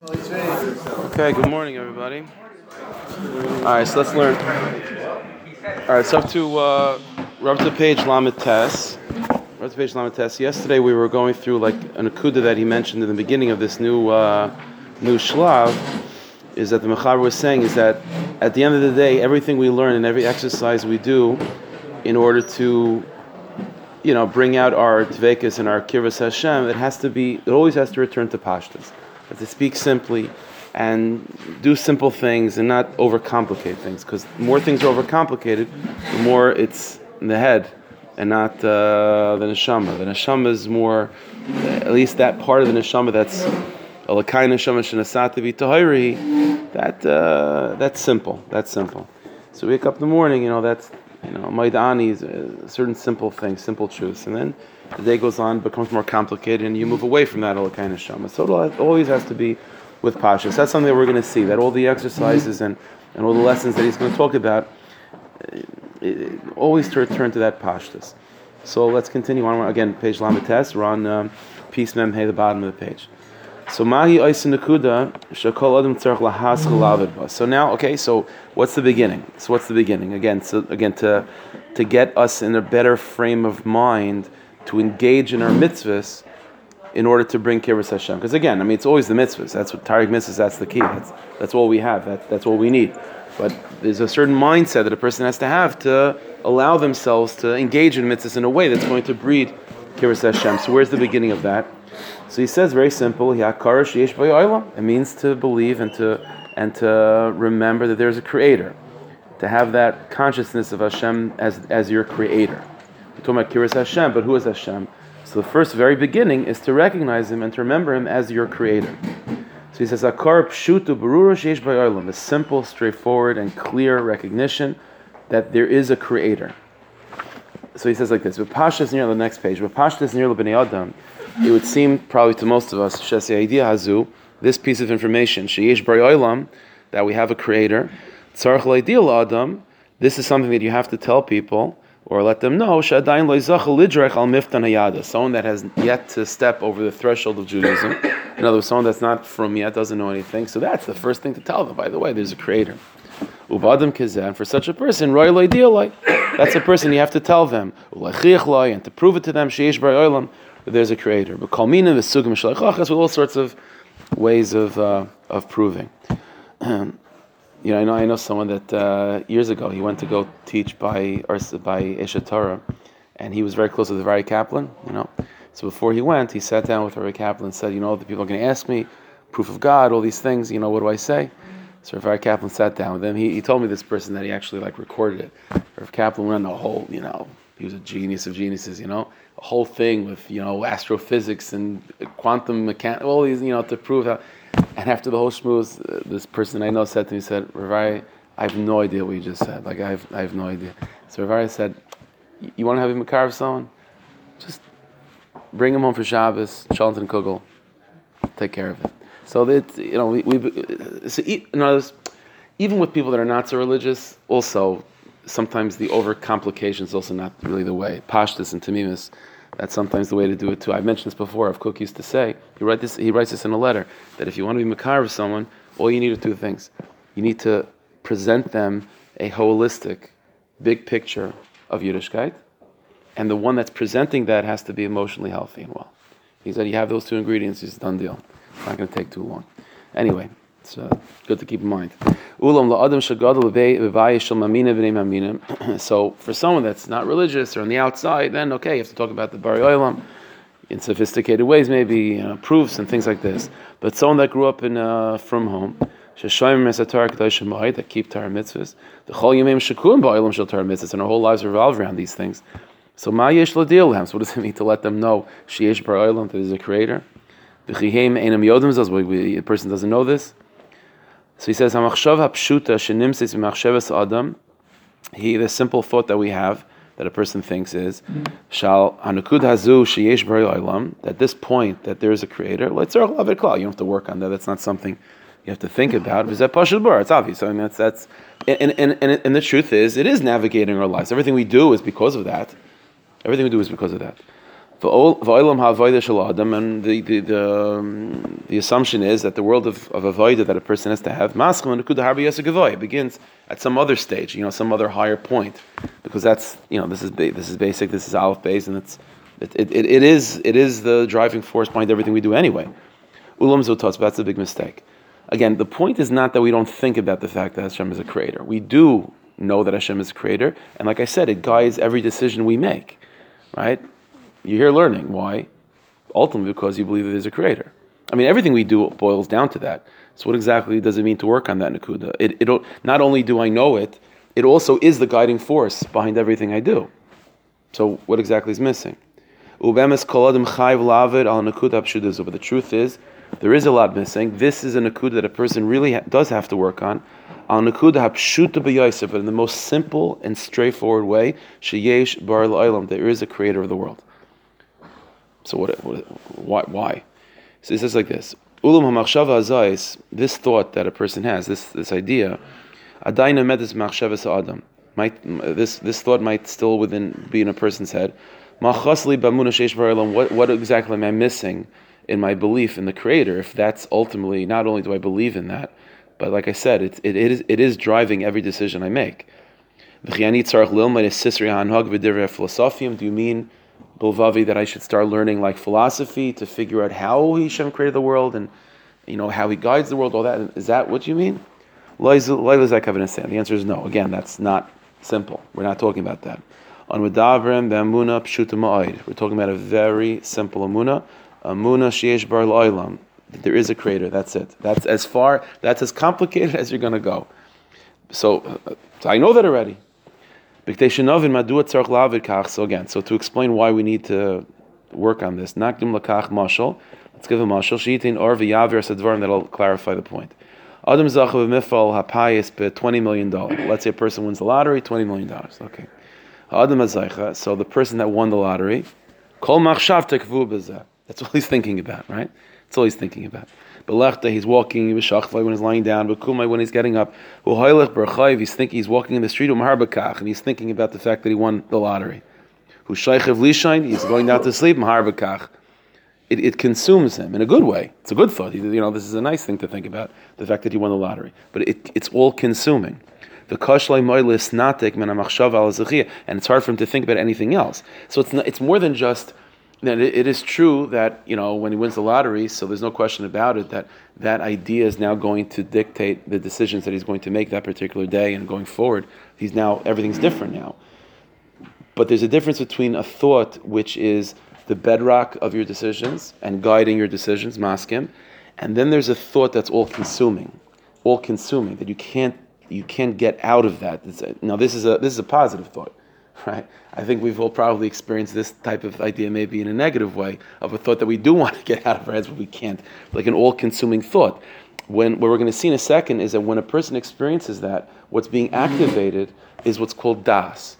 Okay, good morning, everybody. All right, so let's learn. All right, so up to uh, we're up to page Lamed Tes. We're up to page Lamed. Yesterday we were going through like an akuda that he mentioned in the beginning of this new uh, new shlav. Is that the Mechaber was saying is that at the end of the day, everything we learn and every exercise we do, in order to you know, bring out our tvekas and our kirvas Hashem, it has to be, it always has to return to pashtas to speak simply and do simple things and not overcomplicate things. Because the more things are overcomplicated, the more it's in the head and not uh, the neshama. The neshama is more, at least that part of the neshama that's a lakai neshama shenasati v'tahiri. That uh, that's simple. That's simple. So wake up in the morning, you know, that's you know, maidani is uh, certain simple things, simple truths, and then the day goes on, becomes more complicated, and you move away from that all kind of shama. So it always has to be with pashas. That's something that we're going to see. That all the exercises and, and all the lessons that he's going to talk about, it, uh, it, always to return to that pashtas. So let's continue on again. Page Lamites. We're on um, piece mem hey, the bottom of the page. So mahi nakuda shakol adam lahas So now, okay. So what's the beginning? So what's the beginning? Again, so again to to get us in a better frame of mind to engage in our mitzvahs in order to bring kibbutz Hashem. Because again, I mean, it's always the mitzvahs. That's what Tariq mitzvahs. That's the key. That's that's all we have. That, that's all we need. But there's a certain mindset that a person has to have to allow themselves to engage in mitzvahs in a way that's going to breed kibbutz Hashem. So where's the beginning of that? So he says very simple. It means to believe and to and to remember that there's a creator. To have that consciousness of Hashem as, as your creator. We're talking about Kiris Hashem, but who is Hashem? So the first, very beginning is to recognize Him and to remember Him as your Creator. So he says, "Akar pshutu sheish a simple, straightforward, and clear recognition that there is a Creator. So he says like this: "V'pashas near the next page. V'pashas near the adam." It would seem probably to most of us, shesi idea hazu, this piece of information, sheish olam, that we have a Creator. Tzarich adam. This is something that you have to tell people or let them know someone that has yet to step over the threshold of Judaism. In other words, someone that's not from yet, doesn't know anything. So that's the first thing to tell them. By the way, there's a creator. Ubadam kizan. For such a person, that's a person you have to tell them and to prove it to them there's a creator. But with all sorts of ways of uh, of proving. you know, I know I know someone that uh, years ago he went to go teach by or by Eshet Torah, and he was very close with Vari Kaplan. You know, so before he went, he sat down with Vari Kaplan and said, you know, the people are going to ask me, proof of God, all these things. You know, what do I say? So Rav Kaplan sat down with him. He, he told me this person that he actually like recorded it. Rav Kaplan went on a whole, you know, he was a genius of geniuses, you know, a whole thing with you know astrophysics and quantum mechanics, all these, you know, to prove how. And after the whole shmooze, uh, this person I know said to me, said, Ravari, I have no idea what you just said. Like, I have, I have no idea. So Ravari said, you want to have him a carve someone? Just bring him home for Shabbos, cholent Kugel, take care of it. So that, you know, we, we so, you know, even with people that are not so religious, also, sometimes the overcomplication is also not really the way. Pashtus and Tamimus that's sometimes the way to do it too. I've mentioned this before. If Kook used to say, he, write this, he writes this in a letter, that if you want to be Makar of someone, all you need are two things. You need to present them a holistic, big picture of Yiddishkeit, and the one that's presenting that has to be emotionally healthy and well. He said, you have those two ingredients, it's done deal. It's not going to take too long. Anyway, it's uh, good to keep in mind. So for someone that's not religious or on the outside, then okay, you have to talk about the Bari Olam in sophisticated ways, maybe you know, proofs and things like this. But someone that grew up in uh, from home, that keep Torah mitzvahs, the Chol Yemim Shekurim Ba'ilam Shel Torah mitzvahs, and our whole lives revolve around these things. So Ma Yesh So what does it mean to let them know Sheyesh Bar that there is a creator? The Chihem Einam Yodim a person doesn't know this. So he says, "Hamachshav hapshuta shenimsis v'machshavas adam." He, the simple thought that we have that a person thinks is, "Shal hanukud hazu sheyesh olam." At this point, that there is a creator. Let's You don't have to work on that. That's not something you have to think about. That? It's obvious. I mean, that's that's. And, and, and, and the truth is, it is navigating our lives. Everything we do is because of that. Everything we do is because of that. And the, the, the, um, the assumption is that the world of, of avoida that a person has to have, begins at some other stage, you know, some other higher point. Because that's, you know, this is, this is basic, this is aleph base, and it's, it, it, it, is, it is the driving force behind everything we do anyway. Ulam zotos, that's a big mistake. Again, the point is not that we don't think about the fact that Hashem is a creator. We do know that Hashem is a creator, and like I said, it guides every decision we make, right? You're here learning. Why? Ultimately, because you believe that there's a creator. I mean, everything we do boils down to that. So, what exactly does it mean to work on that nakuda? It, it, not only do I know it, it also is the guiding force behind everything I do. So, what exactly is missing? But the truth is, there is a lot missing. This is a nakuda that a person really ha- does have to work on. Al nakuda but in the most simple and straightforward way, sheyesh bar there is a creator of the world. So what, what why? So it says like this. Ulam hamachshava azais, this thought that a person has, this, this idea, adayna medis machshava adam. Might, this, this thought might still within be in a person's head. What, what exactly am I missing in my belief in the Creator? If that's ultimately not only do I believe in that, but like I said, it, it, it, is, it is driving every decision I make. Do you mean Bilvavi that I should start learning like philosophy to figure out how Hashem created the world and you know how He guides the world. All that is that what you mean? The answer is no. Again, that's not simple. We're not talking about that. On Medavrim Bamuna Pshuta We're talking about a very simple amuna. Amuna Shiesh Bar Loilam. There is a creator. That's it. That's as far. That's as complicated as you're going to go. So, uh, so I know that already. So again, so to explain why we need to work on this, nakdim mashal. Let's give a mashal. Or that'll clarify the point. Adam zachav mifal hapayis be twenty million dollars. Let's say a person wins the lottery, twenty million dollars. Okay. Adam. So the person that won the lottery, kol machshav That's all he's thinking about, right? That's all he's thinking about. Belechta, he's walking, when he's lying down, Bekumai, when he's getting up, he's thinking, he's walking in the street, and he's thinking about the fact that he won the lottery. he's going down to sleep, it, it consumes him in a good way. It's a good thought. You know, this is a nice thing to think about, the fact that he won the lottery. But it, it's all consuming. The al and it's hard for him to think about anything else. So it's not, it's more than just then it is true that you know when he wins the lottery, so there's no question about it that that idea is now going to dictate the decisions that he's going to make that particular day and going forward. He's now everything's different now. But there's a difference between a thought which is the bedrock of your decisions and guiding your decisions, maskim, and then there's a thought that's all consuming, all consuming that you can't you can't get out of that. now this is a this is a positive thought right? I think we've all probably experienced this type of idea, maybe in a negative way, of a thought that we do want to get out of our heads, but we can't, like an all-consuming thought. When what we're going to see in a second is that when a person experiences that, what's being activated is what's called das.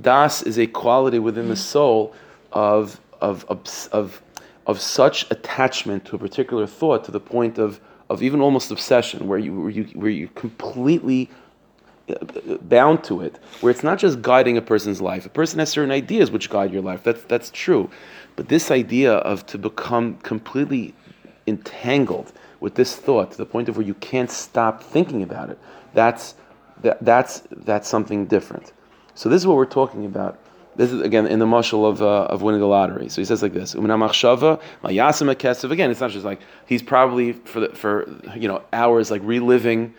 Das is a quality within the soul of of of of, such attachment to a particular thought to the point of of even almost obsession, where you where you where you completely bound to it, where it's not just guiding a person's life. A person has certain ideas which guide your life. That's that's true, but this idea of to become completely entangled with this thought to the point of where you can't stop thinking about it. That's that, that's that's something different. So this is what we're talking about. This is again in the mushal of uh, of winning the lottery. So he says like this: Again, it's not just like he's probably for the, for you know hours like reliving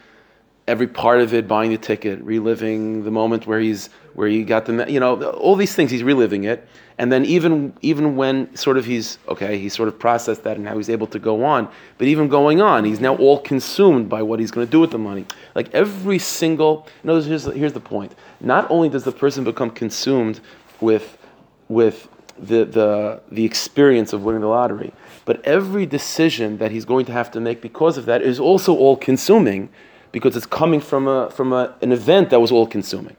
every part of it, buying the ticket, reliving the moment where he's where he got the you know all these things he's reliving it, and then even even when sort of he's okay, he sort of processed that and now he's able to go on. But even going on, he's now all consumed by what he's going to do with the money. Like every single, you know, here's here's the point. Not only does the person become consumed with with the, the, the experience of winning the lottery. But every decision that he's going to have to make because of that is also all consuming because it's coming from, a, from a, an event that was all consuming.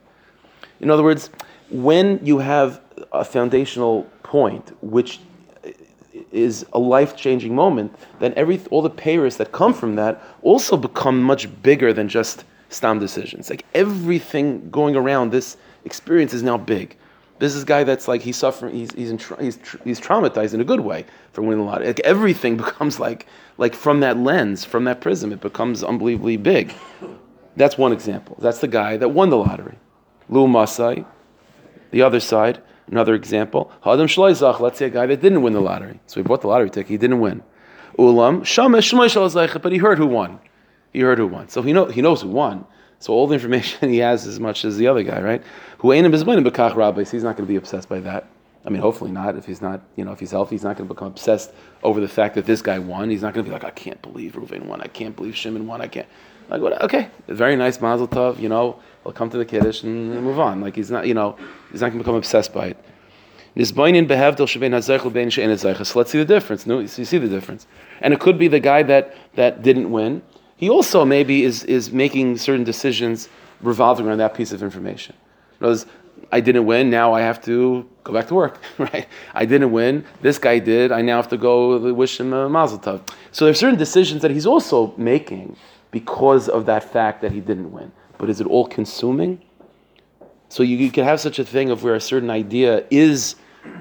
In other words, when you have a foundational point, which is a life changing moment, then every, all the payers that come from that also become much bigger than just stam decisions. Like everything going around this experience is now big. This is a guy that's like he's suffering. He's he's tra- he's, he's traumatized in a good way from winning the lottery. Like everything becomes like like from that lens, from that prism, it becomes unbelievably big. That's one example. That's the guy that won the lottery. Lu Masai. The other side, another example. Hadam Shloizach. Let's say a guy that didn't win the lottery. So he bought the lottery ticket. He didn't win. Ulam Shloizach. But he heard who won. He heard who won. So he know he knows who won. So all the information he has as much as the other guy, right? Who ain't He's not going to be obsessed by that. I mean, hopefully not. If he's not, you know, if he's healthy, he's not going to become obsessed over the fact that this guy won. He's not going to be like, I can't believe Ruvain won. I can't believe Shimon won. I can't. Like, what? Okay, very nice, Mazel Tov. You know, we'll come to the kiddush and move on. Like he's not, you know, he's not going to become obsessed by it. So let's see the difference. No, you see the difference, and it could be the guy that that didn't win he also maybe is, is making certain decisions revolving around that piece of information. Because I didn't win, now I have to go back to work, right? I didn't win, this guy did, I now have to go wish him a mazel tov. So there are certain decisions that he's also making because of that fact that he didn't win. But is it all consuming? So you, you can have such a thing of where a certain idea is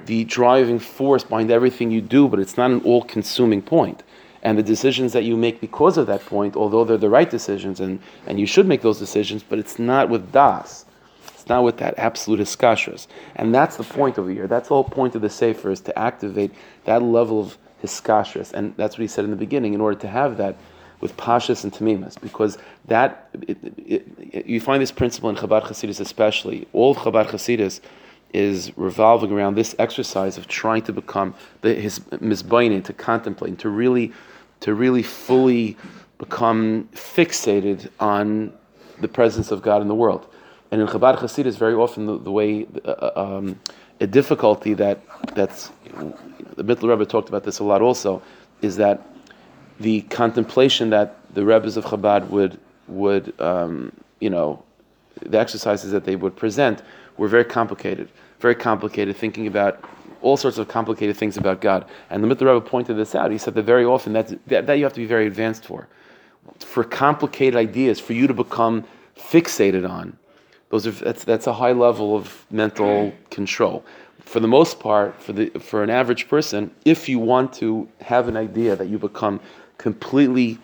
the driving force behind everything you do, but it's not an all consuming point and the decisions that you make because of that point, although they're the right decisions and, and you should make those decisions, but it's not with das. It's not with that absolute hiskashras. And that's the point over here. That's the whole point of the Sefer is to activate that level of hiskashras. And that's what he said in the beginning, in order to have that with pashas and tamimas, because that it, it, it, you find this principle in Chabad Hasidus especially. All of Chabad Hasidus is revolving around this exercise of trying to become the, his mizbainin, to contemplate, and to really to really fully become fixated on the presence of God in the world. And in Chabad Hasidus, very often the, the way uh, um, a difficulty that that's the Mittler Rebbe talked about this a lot also is that the contemplation that the Rebbes of Chabad would would um, you know the exercises that they would present were very complicated, very complicated. Thinking about all sorts of complicated things about God. And the Mitzvah pointed this out. He said that very often that, that you have to be very advanced for. For complicated ideas, for you to become fixated on, those are, that's, that's a high level of mental control. For the most part, for, the, for an average person, if you want to have an idea that you become completely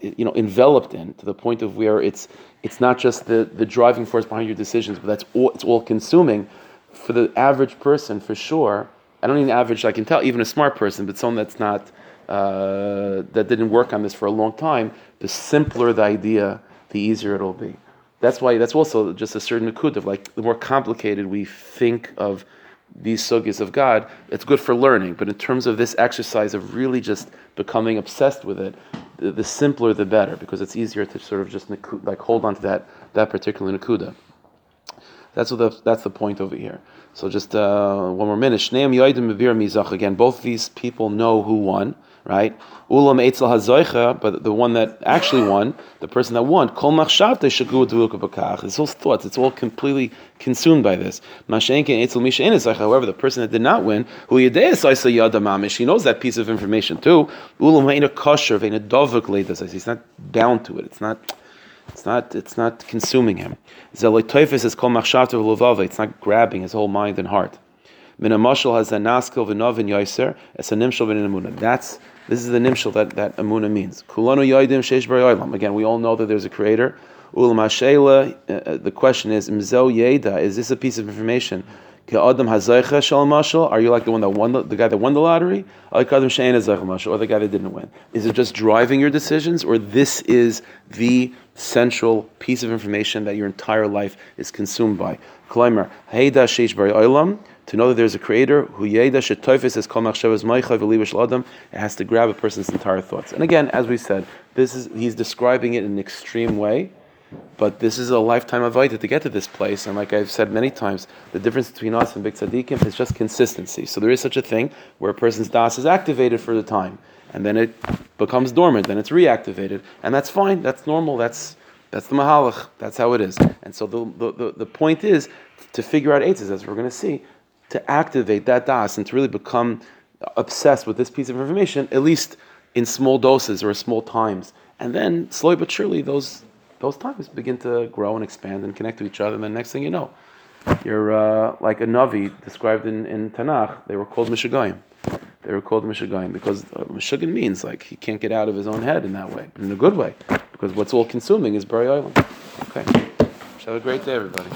you know, enveloped in to the point of where it's, it's not just the, the driving force behind your decisions, but that's all, it's all consuming, for the average person, for sure, I don't mean average, I can tell, even a smart person, but someone that's not, uh, that didn't work on this for a long time, the simpler the idea, the easier it'll be. That's why, that's also just a certain akud of like, the more complicated we think of these sugis of God, it's good for learning. But in terms of this exercise of really just becoming obsessed with it, the, the simpler the better, because it's easier to sort of just like hold on to that, that particular nakuda. That's what the, that's the point over here. So just uh, one more minute. Shneim yoidim mevir mizach. Again, both these people know who won, right? Ulam eitzel hazoicha, but the one that actually won, the person that won, kol machshavte shagu dvukah It's all thoughts. It's all completely consumed by this. Mashenkin eitzel misha initzach. However, the person that did not win, who yedeis isa yada mamish, he knows that piece of information too. Ulam veina kosher veina dovuk leidas. He's not bound to it. It's not it's not, it's not consuming him. Zelotoifis is called machshavta v'lovava. It's not grabbing his whole mind and heart. Min mashal has a naskil v'novin yoiser, it's a nimshal v'nin. That's, this is the nimshal that, that amuna means. Kulanu yoidim sheish bar Again, we all know that there's a creator. Ulam uh, uh, the question is, mzo yeda, is this a piece of information Adam hazaycha shal mashal? Are you like the one that won the, the guy that won the lottery? Or the guy that didn't win? Is it just driving your decisions, or this is the central piece of information that your entire life is consumed by? Kleimer, heida sheish olam, to know that there's a creator who shetoifis is kol adam, it has to grab a person's entire thoughts. And again, as we said, this is he's describing it in an extreme way but this is a lifetime of Vaita to get to this place. And like I've said many times, the difference between us and Big Tzaddikim is just consistency. So there is such a thing where a person's das is activated for the time, and then it becomes dormant, then it's reactivated. And that's fine, that's normal, that's that's the mahalach, that's how it is. And so the, the, the, the point is to figure out eitzes, as we're going to see, to activate that das and to really become obsessed with this piece of information, at least in small doses or small times. And then slowly but surely those those times begin to grow and expand and connect to each other. And then next thing you know, you're uh, like a Navi described in, in Tanakh. They were called Mishagoyim. They were called Mishagoyim because uh, means like he can't get out of his own head in that way, in a good way, because what's all consuming is Bari Oilam. Okay. Have a great day, everybody.